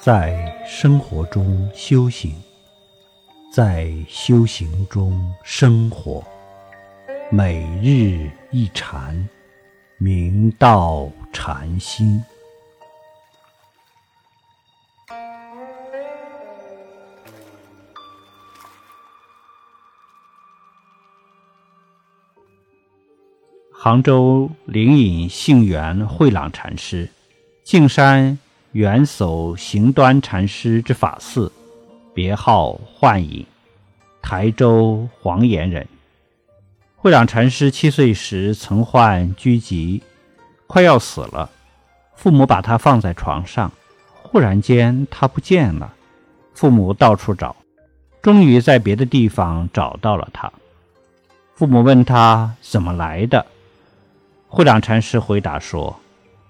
在生活中修行，在修行中生活，每日一禅，明道禅心。杭州灵隐性缘慧朗禅师，径山。元叟行端禅师之法嗣，别号幻影，台州黄岩人。慧朗禅师七岁时曾患疽疾，快要死了，父母把他放在床上，忽然间他不见了，父母到处找，终于在别的地方找到了他。父母问他怎么来的，慧朗禅师回答说：“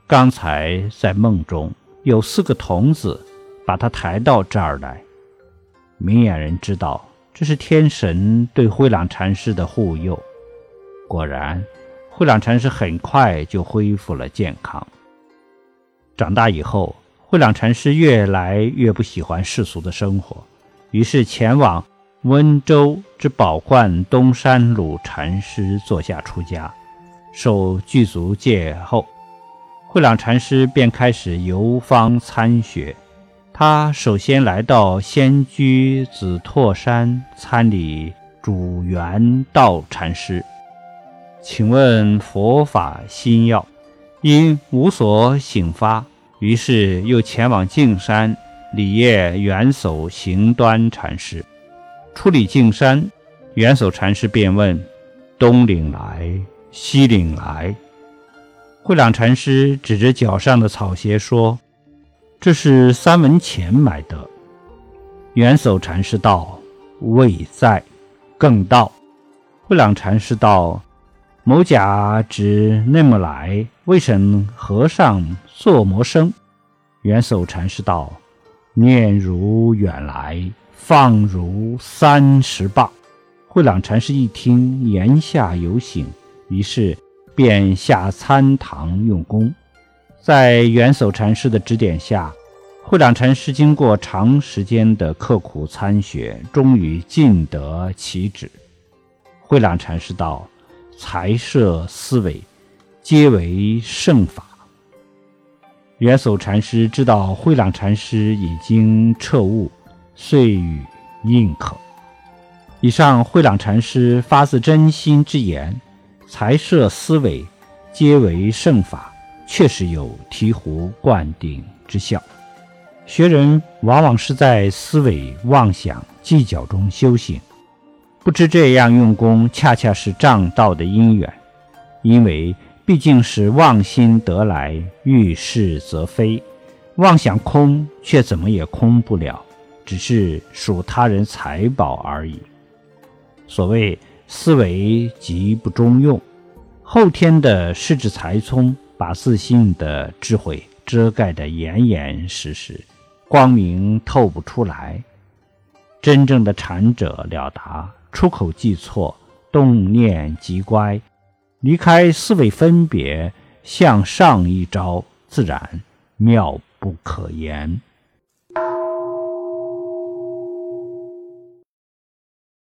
刚才在梦中。”有四个童子把他抬到这儿来，明眼人知道这是天神对慧朗禅师的护佑。果然，慧朗禅师很快就恢复了健康。长大以后，慧朗禅师越来越不喜欢世俗的生活，于是前往温州之宝冠东山鲁禅师座下出家，受具足戒后。慧朗禅师便开始游方参学。他首先来到仙居紫拓山参礼主元道禅师，请问佛法心要，因无所醒发，于是又前往径山礼谒元首行端禅师。出礼径山，元首禅师便问：“东岭来，西岭来。”慧朗禅师指着脚上的草鞋说：“这是三文钱买的。”元叟禅师道：“未在，更道。”慧朗禅师道：“某甲指那么来，未审和尚作魔生。”元叟禅师道：“念如远来，放如三十八。”慧朗禅师一听，言下有醒，于是。便下参堂用功，在元叟禅师的指点下，慧朗禅师经过长时间的刻苦参学，终于尽得其旨。慧朗禅师道：“财色思维，皆为圣法。”元叟禅师知道慧朗禅师已经彻悟，遂语应可。以上慧朗禅师发自真心之言。财色思维，皆为圣法，确实有醍醐灌顶之效。学人往往是在思维、妄想、计较中修行，不知这样用功，恰恰是障道的因缘。因为毕竟是妄心得来，遇事则非。妄想空，却怎么也空不了，只是属他人财宝而已。所谓。思维极不中用，后天的世智才聪把自信的智慧遮盖得严严实实，光明透不出来。真正的禅者了达，出口即错，动念即乖，离开思维分别，向上一招，自然妙不可言。